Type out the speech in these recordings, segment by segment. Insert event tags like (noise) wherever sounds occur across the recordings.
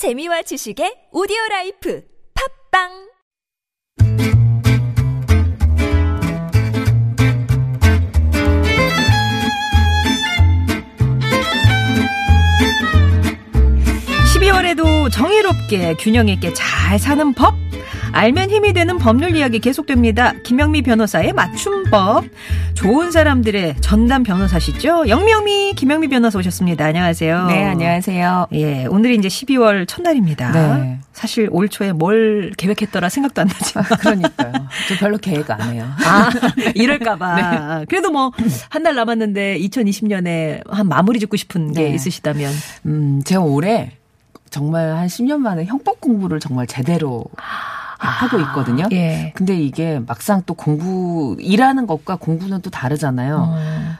재미와 지식의 오디오 라이프 팟빵! 십이월에도 정의롭게 균형 있게 잘 사는 법 알면 힘이 되는 법률 이야기 계속됩니다. 김영미 변호사의 맞춤법. 좋은 사람들의 전담 변호사시죠? 영명미 김영미 변호사 오셨습니다. 안녕하세요. 네, 안녕하세요. 예, 오늘이 이제 12월 첫날입니다. 네. 사실 올 초에 뭘 계획했더라 생각도 안 나지만. 그러니까요. 저 별로 계획 안 해요. 아, 이럴까봐. (laughs) 네. 그래도 뭐, 한 달 남았는데 2020년에 한 마무리 짓고 싶은 게 네. 있으시다면. 음, 제가 올해 정말 한 10년 만에 형법 공부를 정말 제대로 하고 있거든요. 예. 근데 이게 막상 또 공부, 일하는 것과 공부는 또 다르잖아요. 어.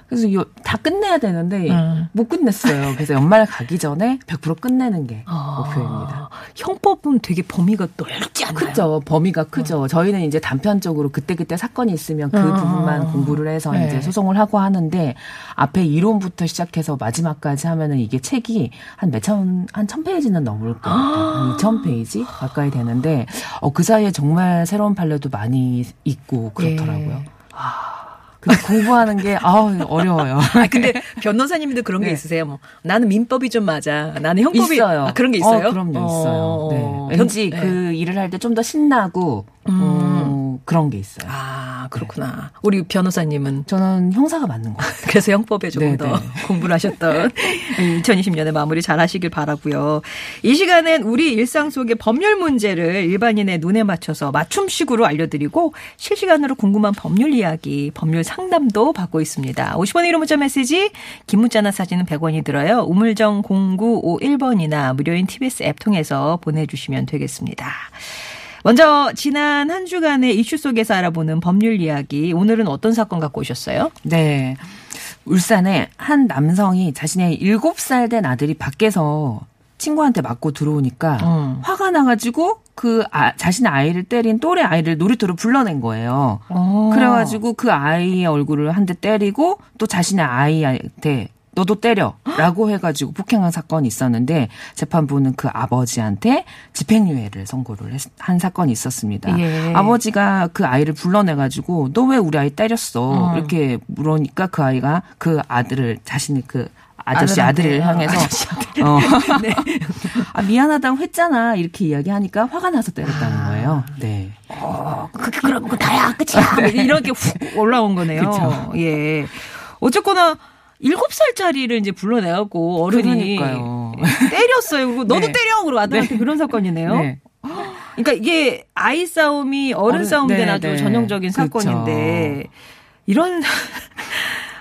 그래서 이거 다 끝내야 되는데 음. 못 끝냈어요. 그래서 연말 가기 전에 100% 끝내는 게 아, 목표입니다. 형법은 되게 범위가 넓지 않나요? 크죠. 범위가 크죠. 저희는 이제 단편적으로 그때그때 사건이 있으면 그 어. 부분만 공부를 해서 네. 이제 소송을 하고 하는데 앞에 이론부터 시작해서 마지막까지 하면은 이게 책이 한 몇천, 한 천 페이지는 넘을 것 같아요. 한 이천 페이지 가까이 되는데, 어, 그 사이에 정말 새로운 판례도 많이 있고 그렇더라고요. 예. 근데 공부하는 게, 아우, 어려워요. (laughs) 아, 근데 (laughs) 변호사님도 그런 게 네. 있으세요? 뭐, 나는 민법이 좀 맞아. 나는 형법이. 있어요. 아, 그런 게 있어요? 어, 그럼요, 있어요. 네. 어, 왠지 변- 그 일을 할 때 좀 더 신나고, 어, 그런 게 있어요. 아, 그렇구나. 우리 변호사님은 저는 형사가 맞는 것 같아요. (laughs) 그래서 형법에 조금 네, 더 네. (laughs) 공부를 하셨던 2020년에 마무리 잘 하시길 바라고요. 이 시간엔 우리 일상 속의 법률 문제를 일반인의 눈에 맞춰서 맞춤식으로 알려드리고 실시간으로 궁금한 법률 이야기, 법률 상담도 받고 있습니다. 50원의 1호 문자 메시지, 긴 문자나 사진은 100원이 들어요. 우물정 0951번이나 무료인 TBS 앱 통해서 보내주시면 되겠습니다. 먼저 지난 한 주간의 이슈 속에서 알아보는 법률 이야기 오늘은 어떤 사건 갖고 오셨어요? 네. 울산에 한 남성이 자신의 7살 된 아들이 밖에서 친구한테 맞고 들어오니까 음. 화가 나가지고 그 아, 자신의 아이를 때린 또래 아이를 놀이터로 불러낸 거예요. 어. 그래가지고 그 아이의 얼굴을 한 대 때리고 또 자신의 아이한테 너도 때려라고 해가지고 폭행한 사건이 있었는데 재판부는 그 아버지한테 집행유예를 선고를 했- 한 사건이 있었습니다. 예. 아버지가 그 아이를 불러내가지고 너 왜 우리 아이 때렸어? 음. 이렇게 물으니까 그 아이가 그 아들을 자신의 그 아저씨. 아들을 향해서 아저씨 어. (laughs) (laughs) 아, 미안하다고 했잖아 이렇게 이야기하니까 화가 나서 때렸다는 거예요. 네. 그, 그럼 그 다야 끝이야 (laughs) 이렇게 훅 올라온 거네요. 그쵸. 예. 어쨌거나 일곱 살짜리를 이제 불러내갖고 어른이 그러니까요. 때렸어요. 그리고 너도 네. 때려 그러고 아들한테 그런 사건이네요. 네. 그러니까 이게 아이 싸움이 어른 어른- 싸움 된 네, 아주 네. 전형적인 그렇죠. 사건인데 이런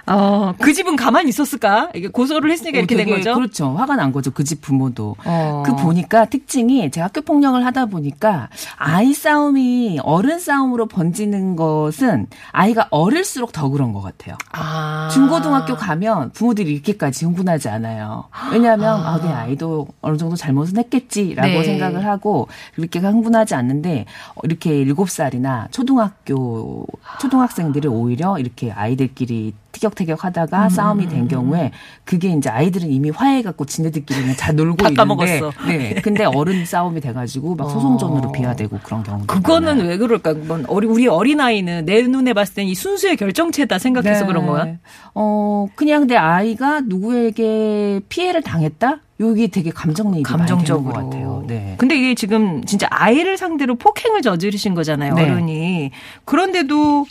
어, 그 집은 가만히 있었을까? 이게 고소를 했으니까 이렇게 어, 된 되게 거죠. 그렇죠. 화가 난 거죠. 그 집 부모도. 어. 그 보니까 특징이 제가 학교 폭력을 하다 보니까 아이 싸움이 어른 싸움으로 번지는 것은 아이가 어릴수록 더 그런 것 같아요. 아. 중고등학교 가면 부모들이 이렇게까지 흥분하지 않아요. 왜냐하면 아, 내 아이도 어느 정도 잘못은 했겠지라고 네. 생각을 하고 그렇게 흥분하지 않는데 어, 이렇게 일곱 살이나 초등학교 초등학생들이 오히려 이렇게 아이들끼리 티격태격 하다가 음, 싸움이 된 경우에 그게 이제 아이들은 이미 화해갖고 지네들끼리는 다 놀고 다 있는데 까먹었어. 네. (laughs) 근데 어른 싸움이 돼가지고 막 소송전으로 비화되고 그런 경우도 그거는 많아요. 왜 그럴까? 뭐 어리 우리 어린 아이는 내 눈에 봤을 땐 이 순수의 결정체다 생각해서 네. 그런 거야. 어, 그냥 내 아이가 누구에게 피해를 당했다? 여기 되게 많이 되는 것 감정적으로. 같아요. 네. 근데 이게 지금 진짜 아이를 상대로 폭행을 저지르신 거잖아요, 네. 어른이. 그런데도 그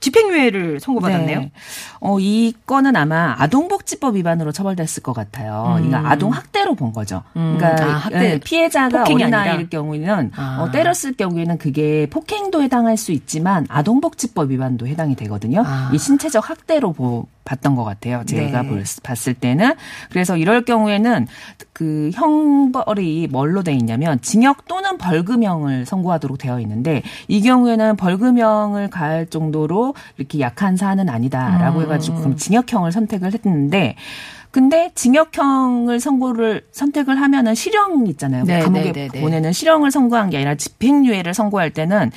집행유예를 선고받았네요. 네. 어, 이 건은 아마 아동복지법 위반으로 처벌됐을 것 같아요. 음. 그러니까 아동 학대로 본 거죠. 음. 그러니까 아, 학대. 예, 피해자가 어린? 아이일 경우에는 아. 어, 때렸을 경우에는 그게 폭행도 해당할 수 있지만 아동복지법 위반도 해당이 되거든요. 아. 이 신체적 학대로 보, 봤던 것 같아요. 제가 네. 볼- 봤을 때는 그래서 이럴 경우에는 그 형벌이 뭘로 돼 있냐면 징역 또는 벌금형을 선고하도록 되어 있는데 이 경우에는 벌금형을 가할 정도 로 이렇게 약한 사안은 아니다라고 음. 해가지고 그럼 징역형을 선택을 했는데 근데 징역형을 선고를 선택을 하면은 실형 있잖아요. 네, 감옥에 네, 네, 네. 보내는 실형을 선고한 게 아니라 집행유예를 선고할 때는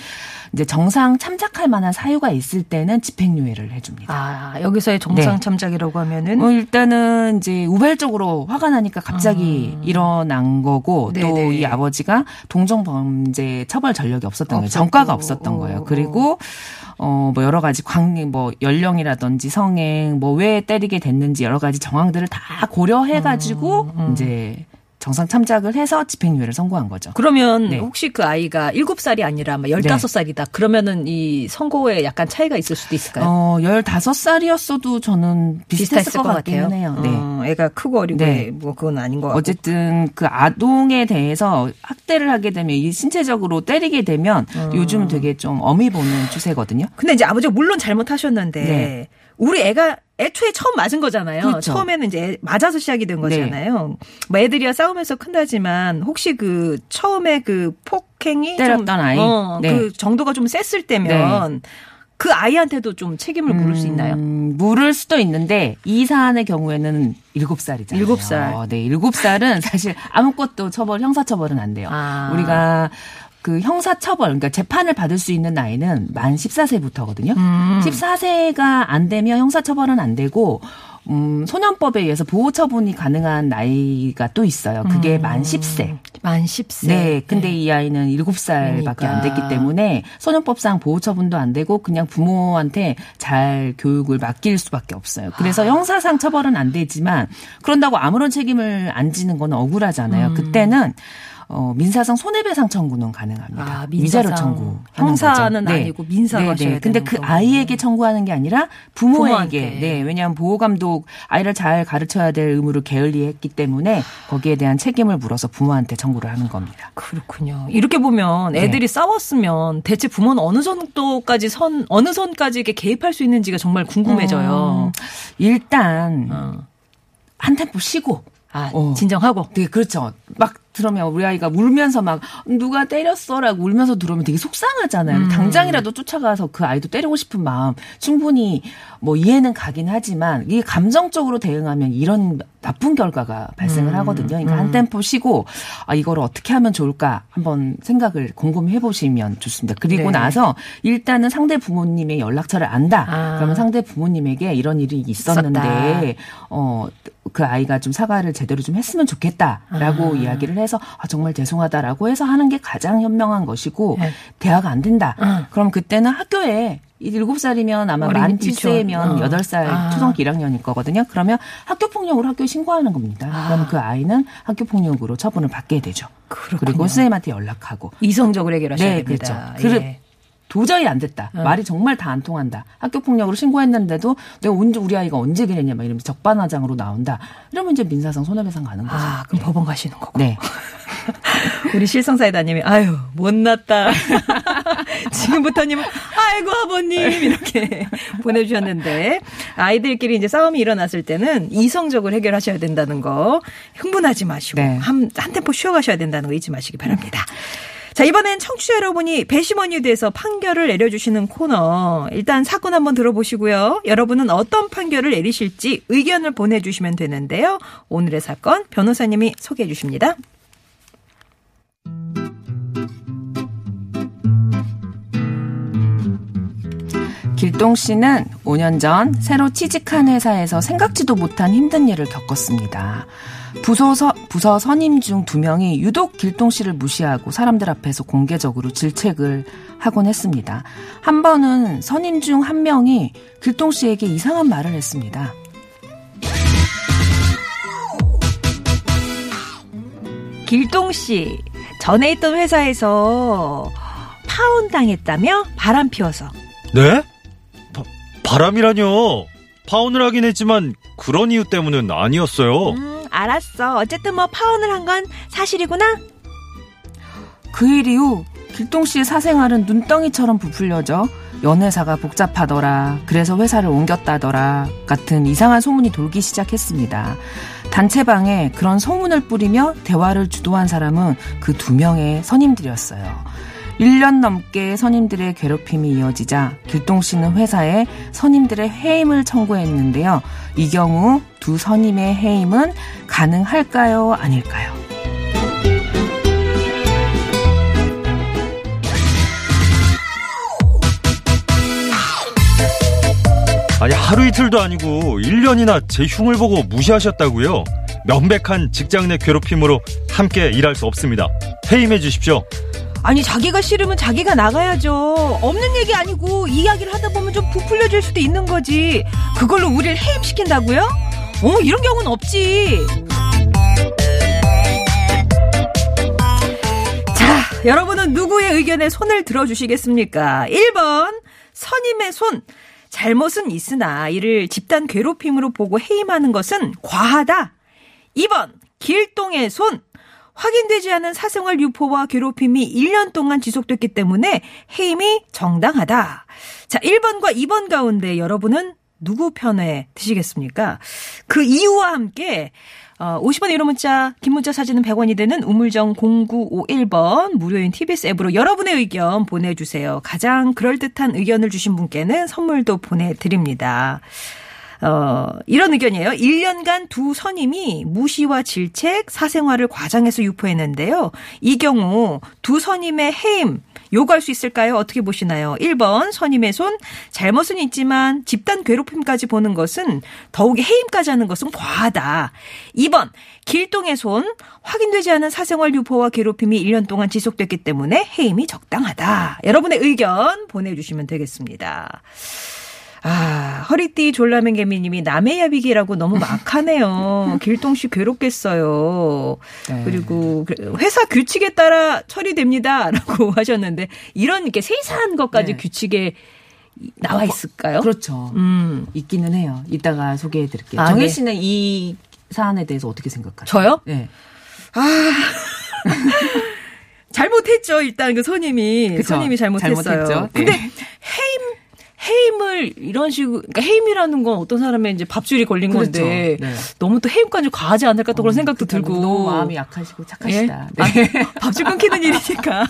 이제 정상 참작할 만한 사유가 있을 때는 집행유예를 해줍니다. 아, 여기서의 정상 네. 참작이라고 하면은 어, 일단은 이제 우발적으로 화가 나니까 갑자기 일어난 거고 또 아. 네네. 이 아버지가 동종 범죄 처벌 전력이 없었던 거예요. 전과가 없었던 어, 거예요. 어. 그리고 어 뭐 여러 가지 관계 뭐 연령이라든지 성행 뭐 왜 때리게 됐는지 여러 가지 정황들을 다 고려해 가지고 음, 이제 정상 참작을 해서 집행유예를 선고한 거죠. 그러면 네. 혹시 그 아이가 7살이 아니라 막 15살이다. 그러면은 이 선고에 약간 차이가 있을 수도 있을까요? 어 15살이었어도 저는 비슷했을 것, 같기는 해요. 네. 어, 애가 크고 어리고 네. 뭐 그건 아닌 것 같고. 어쨌든 그 아동에 대해서 학대를 하게 되면 이 신체적으로 때리게 되면 음. 요즘 되게 좀 어미 보는 추세거든요. 근데 이제 아버지가 물론 잘못하셨는데 네. 우리 애가 애초에 처음 맞은 거잖아요. 그렇죠. 처음에는 이제 애- 맞아서 시작이 된 거잖아요. 뭐 애들이야 싸우면서 큰다지만 혹시 그 처음에 그 폭행이 때렸던 좀, 아이? 어, 네. 그 정도가 좀 셌을 때면 그 아이한테도 좀 책임을 물을 수 있나요? 음, 물을 수도 있는데 이 사안의 경우에는 7살이잖아요. 일곱 살. 네, 7살은 사실 아무것도 처벌 형사 처벌은 안 돼요. 아. 우리가 그 형사 처벌 그러니까 재판을 받을 수 있는 나이는 만 14세부터거든요. 음. 14세가 안 되면 형사 처벌은 안 되고 음, 소년법에 의해서 보호 처분이 가능한 나이가 또 있어요. 그게 만 10세. 만 10세. 네. 근데 이 아이는 7살밖에 안 됐기 그러니까. 때문에 소년법상 보호 처분도 안 되고 그냥 부모한테 잘 교육을 맡길 수밖에 없어요. 아. 그래서 형사상 처벌은 안 되지만 그런다고 아무런 책임을 안 지는 건 억울하잖아요. 그때는 어, 민사상 손해배상 청구는 가능합니다. 아, 민사상. 위자료 청구. 형사는 아니고 민사로 하셔야 근데 되는 그. 아이에게 청구하는 게 아니라 부모에게. 부모한테. 네. 왜냐하면 보호 감독 아이를 잘 가르쳐야 될 의무를 게을리했기 때문에 거기에 대한 책임을 물어서 부모한테 청구를 하는 겁니다. 그렇군요. 이렇게 보면 네. 애들이 싸웠으면 대체 부모는 어느 정도까지 선 어느 선까지 이렇게 개입할 수 있는지가 정말 궁금해져요. 음, 일단 어. 한 템포 쉬고. 아, 어. 진정하고. 네, 그렇죠. 막 들으면 우리 아이가 울면서 막 누가 때렸어라고 울면서 들으면 되게 속상하잖아요. 음. 당장이라도 쫓아가서 그 아이도 때리고 싶은 마음 충분히 뭐 이해는 가긴 하지만 이게 감정적으로 대응하면 이런 나쁜 결과가 발생을 음. 하거든요. 그러니까 한 템포 쉬고 아 이거를 어떻게 하면 좋을까 한번 생각을 곰곰이 해보시면 좋습니다. 그리고 네. 나서 일단은 상대 부모님의 연락처를 안다. 아. 그러면 상대 부모님에게 이런 일이 있었는데 어 그 아이가 좀 사과를 제대로 좀 했으면 좋겠다라고 아. 이야기를 해서 아 정말 죄송하다라고 해서 하는 게 가장 현명한 것이고 네. 대화가 안 된다. 응. 그럼 그때는 학교에 일곱 살이면 아마 만. 7세면 어. 여덟 살 아. 초등학교 1학년일 거거든요. 그러면 학교 폭력으로 학교에 신고하는 겁니다. 아. 그럼 그 아이는 학교 폭력으로 처분을 받게 되죠. 그렇군요. 그리고 선생님한테 연락하고 이성적으로 해결하셔야 네, 됩니다. 그렇죠. 예. 도저히 안 됐다. 어. 말이 정말 다 안 통한다. 학교 폭력으로 신고했는데도 내가 언제 우리 아이가 언제 그랬냐 막 이러면서 적반하장으로 나온다. 이러면 이제 민사상 손해배상 가는 거죠. 아, 그럼 법원 가시는 거고. 네. (laughs) 우리 실성사이다님이 아유 못났다. (laughs) 지금부터님은 아이고 아버님 이렇게 보내주셨는데 아이들끼리 이제 싸움이 일어났을 때는 이성적으로 해결하셔야 된다는 거 흥분하지 마시고 네. 한, 한 템포 쉬어가셔야 된다는 거 잊지 마시기 바랍니다. 자, 이번엔 청취자 여러분이 배심원에 대해서 판결을 내려주시는 코너. 일단 사건 한번 들어보시고요. 여러분은 어떤 판결을 내리실지 의견을 보내주시면 되는데요. 오늘의 사건 변호사님이 소개해 주십니다. 길동 씨는 5년 전 새로 취직한 회사에서 생각지도 못한 힘든 일을 겪었습니다. 부서, 서- 부서 선임 중 두 명이 유독 길동 씨를 무시하고 사람들 앞에서 공개적으로 질책을 하곤 했습니다. 한 번은 선임 중 한 명이 길동 씨에게 이상한 말을 했습니다. 길동 씨, 전에 있던 회사에서 파혼 당했다며 바람 피워서. 네? 바, 바람이라뇨. 파혼을 하긴 했지만 그런 이유 때문은 아니었어요. 음, 알았어. 어쨌든 뭐 파혼을 한 건 사실이구나. 그 일 이후 길동 씨의 사생활은 눈덩이처럼 부풀려져 연회사가 복잡하더라. 그래서 회사를 옮겼다더라. 같은 이상한 소문이 돌기 시작했습니다. 단체방에 그런 소문을 뿌리며 대화를 주도한 사람은 그 두 명의 선임들이었어요. 1년 넘게 선임들의 괴롭힘이 이어지자 길동 씨는 회사에 선임들의 해임을 청구했는데요. 이 경우 두 선임의 해임은 가능할까요? 아닐까요? 아니 하루 이틀도 아니고 1년이나 제 흉을 보고 무시하셨다고요? 명백한 직장 내 괴롭힘으로 함께 일할 수 없습니다. 해임해 주십시오. 아니 자기가 싫으면 자기가 나가야죠. 없는 얘기 아니고 이야기를 하다 보면 좀 부풀려질 수도 있는 거지. 그걸로 우리를 해임시킨다고요? 어 이런 경우는 없지. 자 여러분은 누구의 의견에 손을 들어주시겠습니까? 1번 선임의 손. 잘못은 있으나 이를 집단 괴롭힘으로 보고 해임하는 것은 과하다. 2번 길동의 손. 확인되지 않은 사생활 유포와 괴롭힘이 1년 동안 지속됐기 때문에 해임이 정당하다. 자, 1번과 2번 가운데 여러분은 누구 편에 드시겠습니까? 그 이유와 함께 어, 50원 1호 문자, 긴 문자 사진은 100원이 되는 우물정 0951번 무료인 TBS 앱으로 여러분의 의견 보내주세요. 가장 그럴듯한 의견을 주신 분께는 선물도 보내드립니다. 어, 이런 의견이에요. 1년간 두 선임이 무시와 질책, 사생활을 과장해서 유포했는데요. 이 경우 두 선임의 해임, 요구할 수 있을까요? 어떻게 보시나요? 1번 선임의 손 잘못은 있지만 집단 괴롭힘까지 보는 것은 더욱이 해임까지 하는 것은 과하다. 2번 길동의 손 확인되지 않은 사생활 유포와 괴롭힘이 1년 동안 지속됐기 때문에 해임이 적당하다. 여러분의 의견 보내주시면 되겠습니다. 아, 허리띠 졸라맨 개미님이 남의 야비기라고 너무 막하네요. (laughs) 길동 씨 괴롭겠어요. 네. 그리고 회사 규칙에 따라 처리됩니다. 라고 (laughs) 하셨는데, 이런 이렇게 세세한 것까지 네. 규칙에 나와 있을까요? 그렇죠. 음. 있기는 해요. 이따가 소개해 드릴게요. 아, 정혜 네. 씨는 이 사안에 대해서 어떻게 생각하세요? 저요? 네. (laughs) 잘못했죠. 일단 그 선임이. 그쵸. 선임이 잘못했어요. 잘못했죠. 네. 근데 해임, 해임을 이런 식으로, 그러니까 해임이라는 건 어떤 사람의 이제 밥줄이 걸린 그렇죠. 건데 네. 너무 또 해임까지 과하지 않을까 또 그런 생각도 그렇다고 들고. 너무 마음이 약하시고 착하시다. 예? 네. 아, 밥줄 끊기는 일이니까.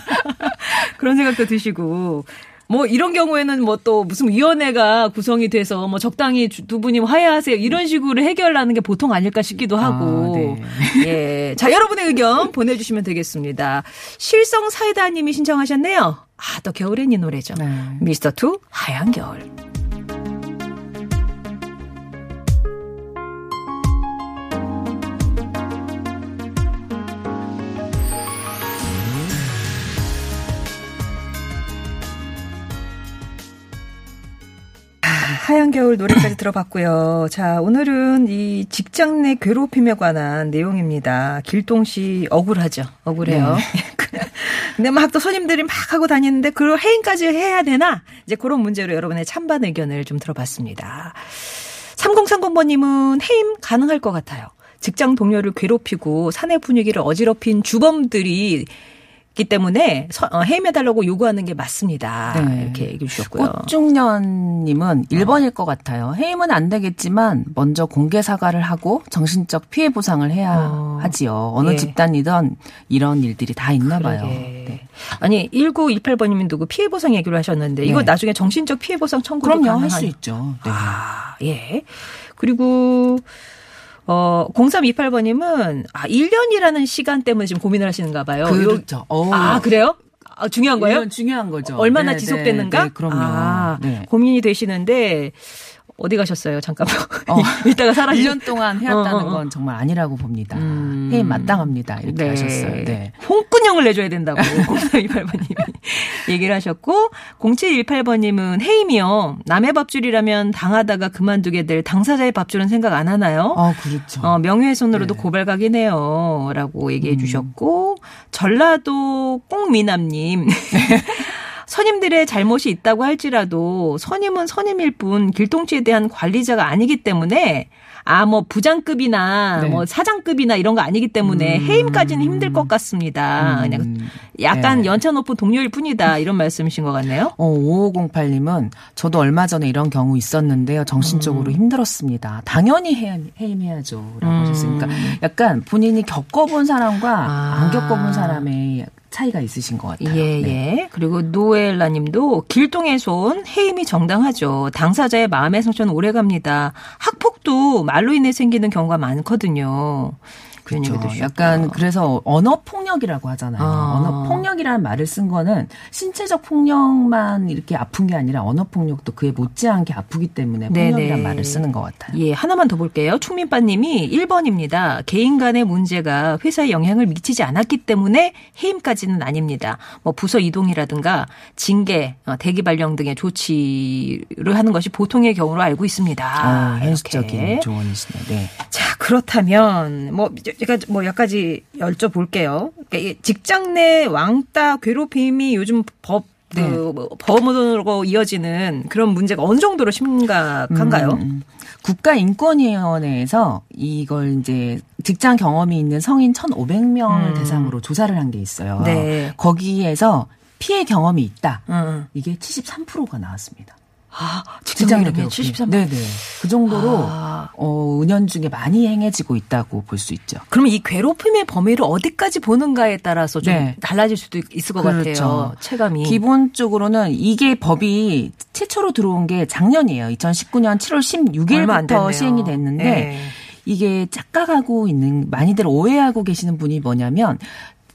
(laughs) 그런 생각도 드시고. 뭐 이런 경우에는 뭐 또 무슨 위원회가 구성이 돼서 뭐 적당히 주- 두 분이 화해하세요 이런 식으로 해결하는 게 보통 아닐까 싶기도 하고 아, 네. 예. 자 여러분의 의견 보내주시면 되겠습니다 실성 사이다님이 신청하셨네요 아또 겨울엔 이 노래죠 네. 미스터 투 하얀 겨울 하얀 겨울 노래까지 들어봤고요. 자, 오늘은 이 직장 내 괴롭힘에 관한 내용입니다. 길동 씨 억울하죠. 억울해요. (laughs) 근데 막 또 손님들이 막 하고 다니는데 그걸 해임까지 해야 되나? 이제 그런 문제로 여러분의 찬반 의견을 좀 들어봤습니다. 3030번님은 해임 가능할 것 같아요. 직장 동료를 괴롭히고 사내 분위기를 어지럽힌 주범들이 있 기 때문에 서- 어, 해임해달라고 요구하는 게 맞습니다. 네. 이렇게 얘기해 주셨고요. 꽃중년님은 1번일 것 같아요. 해임은 안 되겠지만 먼저 공개 사과를 하고 정신적 피해 보상을 해야 어. 하지요. 어느 예. 집단이든 이런 일들이 다 있나 봐요. 그러게. 네. 아니 1928번님은 누구 피해 보상 얘기를 하셨는데 이거 네. 나중에 정신적 피해 보상 청구도 그럼요, 할 가능한- 수 있죠. 네. 아, 예. 그리고 어 0328번님은 아 1년이라는 시간 때문에 지금 고민을 하시는가 봐요. 그렇죠. 어. 아 그래요? 아, 중요한 거예요? 중요한 거죠. 얼마나 네, 지속됐는가? 네, 네, 그럼요. 아, 네. 고민이 되시는데 어디 가셨어요? 잠깐만. 어. (laughs) 이따가 사라지 1년 동안 해왔다는 어, 어, 어. 건 정말 아니라고 봅니다. 음. 해임 마땅합니다. 이렇게 하셨어요. 네. 홍군형을 내줘야 된다고 (laughs) 0428번님이 (laughs) 얘기를 하셨고 0718번님은 해임이요. 남의 밥줄이라면 당하다가 그만두게 될 당사자의 밥줄은 생각 안 하나요? 아, 그렇죠. 어, 명예훼손으로도 네. 고발각이네요. 라고 얘기해 음. 주셨고, 전라도 꽁미남님. 선임들의 잘못이 있다고 할지라도 선임은 선임일 뿐 길동치에 대한 관리자가 아니기 때문에 아, 뭐 부장급이나 네. 뭐 사장급이나 이런 거 아니기 때문에 음. 해임까지는 힘들 것 같습니다. 그냥 음. 약간 네. 연차 높은 동료일 뿐이다. 이런 말씀이신 것 같네요. 어, 5508님은 저도 얼마 전에 이런 경우 있었는데요. 정신적으로 힘들었습니다. 당연히 해임, 해임해야죠. 라고 음. 하셨으니까 약간 본인이 겪어본 사람과 아. 안 겪어본 사람의 차이가 있으신 것 같아요. 예, 네. 예. 그리고 노엘라 님도 길동의 손 해임이 정당하죠. 당사자의 마음의 상처는 오래 갑니다. 학폭도 말로 인해 생기는 경우가 많거든요. 그렇죠. 약간 그래서 언어 폭력이라고 하잖아요. 아. 언어 폭력이라는 말을 쓴 거는 신체적 폭력만 이렇게 아픈 게 아니라 언어 폭력도 그에 못지않게 아프기 때문에. 폭력이라는 말을 쓰는 것 같아요. 예, 하나만 더 볼게요. 충민빠님이 1번입니다. 개인 간의 문제가 회사에 영향을 미치지 않았기 때문에 해임까지는 아닙니다. 뭐 부서 이동이라든가 징계, 어, 대기 발령 등의 조치를 하는 것이 보통의 경우로 알고 있습니다. 어, 이렇게. 현실적인 조언이시네. 네. 자, 그렇다면 뭐 제가 뭐 몇 가지 여쭤볼게요. 그러니까 이게 직장 내 왕따 괴롭힘이 요즘 법 그, 네. 뭐 법으로 이어지는 그런 문제가 어느 정도로 심각한가요? 음, 음. 국가인권위원회에서 이걸 이제 직장 경험이 있는 성인 1,500명을 음. 대상으로 조사를 한 게 있어요. 네. 거기에서 피해 경험이 있다. 응. 이게 73%가 나왔습니다. 아, 직장 직장 괴롭힘. 괴롭힘 73. 네네. 그 정도로 아. 어, 은연 중에 많이 행해지고 있다고 볼 수 있죠. 그러면 이 괴롭힘의 범위를 어디까지 보는가에 따라서 좀 네. 달라질 수도 있을 것 그렇죠. 같아요. 체감이. 기본적으로는 이게 법이 최초로 들어온 게 작년이에요. 2019년 7월 얼마 안 됐네요. 16일부터 시행이 됐는데 네. 이게 착각하고 있는 많이들 오해하고 계시는 분이 뭐냐면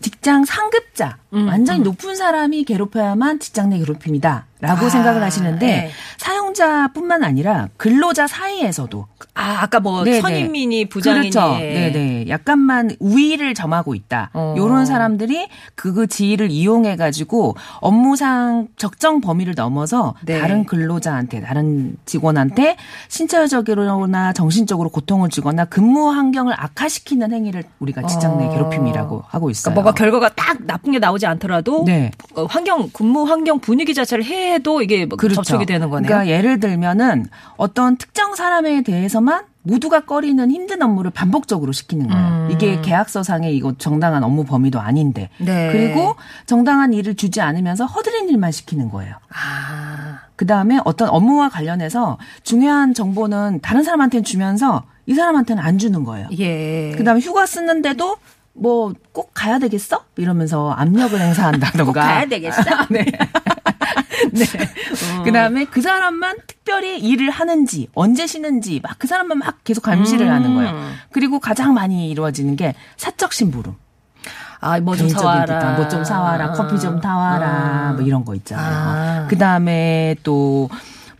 직장 상급자 음, 완전히 높은 사람이 괴롭혀야만 직장 내 괴롭힘이다 라고 아, 생각을 하시는데 네. 사용자뿐만 아니라 근로자 사이에서도 아, 아까 뭐 네네. 선임민이 부장이니 그렇죠. 네네. 약간만 우위를 점하고 있다. 어. 요런 사람들이 그 지위를 이용해 가지고 업무상 적정 범위를 넘어서 네. 다른 근로자한테 다른 직원한테 신체적으로나 정신적으로 고통을 주거나 근무 환경을 악화시키는 행위를 우리가 직장 내 어. 괴롭힘이라고 하고 있어요. 그러니까 뭐가 결과가 딱 나쁜 게 나오지 않더라도 네. 어, 환경 근무 환경 분위기 자체를 해도 이게 뭐 그렇죠. 접촉이 되는 거네요. 그러니까 예를 들면은 어떤 특정 사람에 대해서만 모두가 꺼리는 힘든 업무를 반복적으로 시키는 거예요. 음. 이게 계약서상의 이거 정당한 업무 범위도 아닌데. 네. 그리고 정당한 일을 주지 않으면서 허드렛 일만 시키는 거예요. 아, 그 다음에 어떤 업무와 관련해서 중요한 정보는 다른 사람한테는 주면서 이 사람한테는 안 주는 거예요. 예. 그 다음에 휴가 쓰는데도 뭐 꼭 가야 되겠어? 이러면서 압력을 행사한다던가. 꼭 가야 되겠어? (laughs) 네. (laughs) 네. 그 다음에 그 사람만 특별히 일을 하는지, 언제 쉬는지, 막 그 사람만 막 계속 감시를 음. 하는 거예요. 그리고 가장 많이 이루어지는 게 사적 심부름. 아, 뭐 좀 사와라. 부탁, 뭐좀 사와라, 커피 좀 타와라, 아. 뭐 이런 거 있잖아요. 아. 그 다음에 또,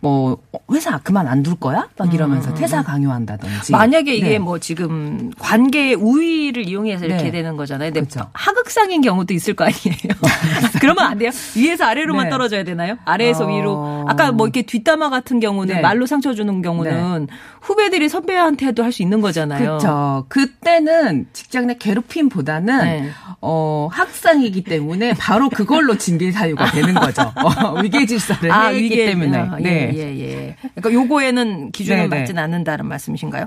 뭐, 회사 그만 안 둘 거야? 막 이러면서 퇴사 강요한다든지. 음, 만약에 이게 네. 뭐 지금 관계 우위를 이용해서 이렇게 네. 되는 거잖아요. 근데 그렇죠. 하극상인 경우도 있을 거 아니에요. (laughs) 그러면 안 돼요. 위에서 아래로만 네. 떨어져야 되나요? 아래에서 어. 위로. 아까 뭐 이렇게 뒷담화 같은 경우는 네. 말로 상처 주는 경우는 후배들이 선배한테도 할 수 있는 거잖아요. 그렇죠. 그때는 직장 내 괴롭힘보다는 네. 어, 학상이기 때문에 바로 그걸로 징계 사유가 되는 거죠. 어, 위계 질서를 아, 했기 위계 때문에. 아, 예, 네. 예, 예. 그러니까 요거에는 기준을 네, 네. 맞진 않는다는 말씀이신가요?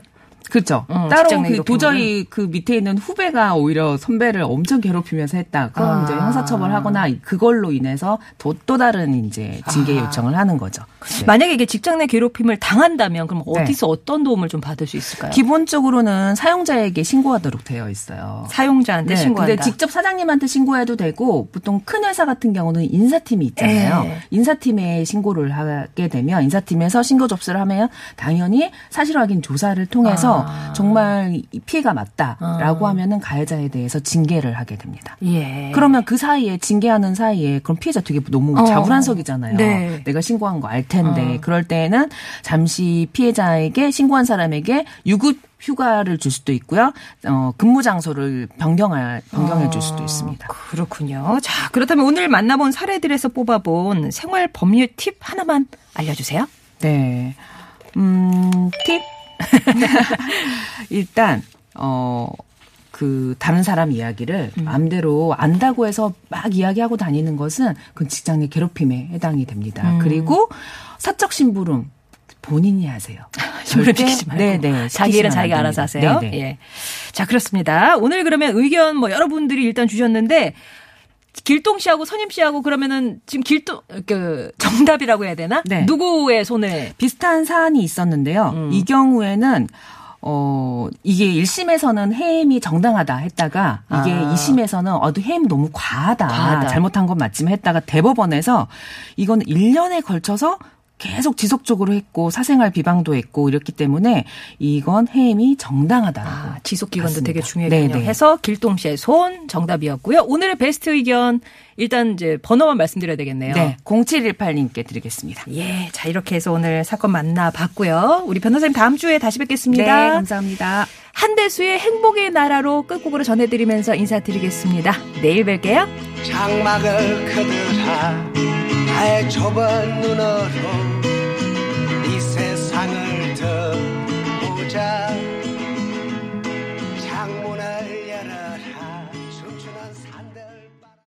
그렇죠. 음, 따로 그? 도저히 그 밑에 있는 후배가 오히려 선배를 엄청 괴롭히면서 했다. 그럼 아. 이제 형사처벌하거나 그걸로 인해서 또, 또 다른 이제 징계 아. 요청을 하는 거죠. 네. 만약에 이게 직장 내 괴롭힘을 당한다면 그럼 네. 어디서 어떤 도움을 좀 받을 수 있을까요? 기본적으로는 사용자에게 신고하도록 되어 있어요. 사용자한테 네, 신고한다. 근데 직접 사장님한테 신고해도 되고 보통 큰 회사 같은 경우는 인사팀이 있잖아요. 네. 인사팀에 신고를 하게 되면 인사팀에서 신고 접수를 하면 당연히 사실 확인 조사를 통해서 아. 정말 이 피해가 맞다라고 아. 하면은 가해자에 대해서 징계를 하게 됩니다. 예. 그러면 그 사이에 징계하는 사이에 그럼 피해자 되게 너무 어. 자불한석이잖아요. 네. 내가 신고한 거 알 텐데 어. 그럴 때는 잠시 피해자에게 신고한 사람에게 유급 휴가를 줄 수도 있고요. 어, 근무 장소를 변경할 변경해 줄 수도 있습니다. 그렇군요. 자, 그렇다면 오늘 만나본 사례들에서 뽑아본 생활 법률 팁 하나만 알려주세요. 네. 음, 팁. (laughs) 일단 어. 그 다른 사람 이야기를 음. 마음대로 안다고 해서 막 이야기하고 다니는 것은 그 직장 내 괴롭힘에 해당이 됩니다. 음. 그리고 사적 심부름 본인이 하세요. (laughs) 말고 네네, 자기 일은 자기가 안 알아서. 하세요. 네네. 예. 자 그렇습니다. 오늘 그러면 의견 뭐 여러분들이 일단 주셨는데 길동 씨하고 선임 씨하고 그러면은 지금 길동 그 정답이라고 해야 되나? 네. 누구의 손을 비슷한 사안이 있었는데요. 음. 이 경우에는 어 이게 1심에서는 해임이 정당하다 했다가 이게 아. 2심에서는 어도 해임 너무 과하다. 과하다. 잘못한 건 맞지만 했다가 대법원에서 이거는 1년에 걸쳐서 계속 지속적으로 했고 사생활 비방도 했고 이랬기 때문에 이건 해임이 정당하다라고. 아, 지속 기간도. 되게. 네네. 해서 길동 씨의 손 정답이었고요. 오늘의 베스트 의견 일단 이제 번호만 말씀드려야 되겠네요. 네, 0718님께 드리겠습니다. 예, 자 이렇게 해서 오늘 사건 만나봤고요. 우리 변호사님 다음 주에 다시 뵙겠습니다. 네, 감사합니다. 한대수의 행복의 나라로 끝곡으로 전해드리면서 인사드리겠습니다. 내일 뵐게요. 장막을 그들아 나의 좁은 눈으로 이 세상을 더 보자.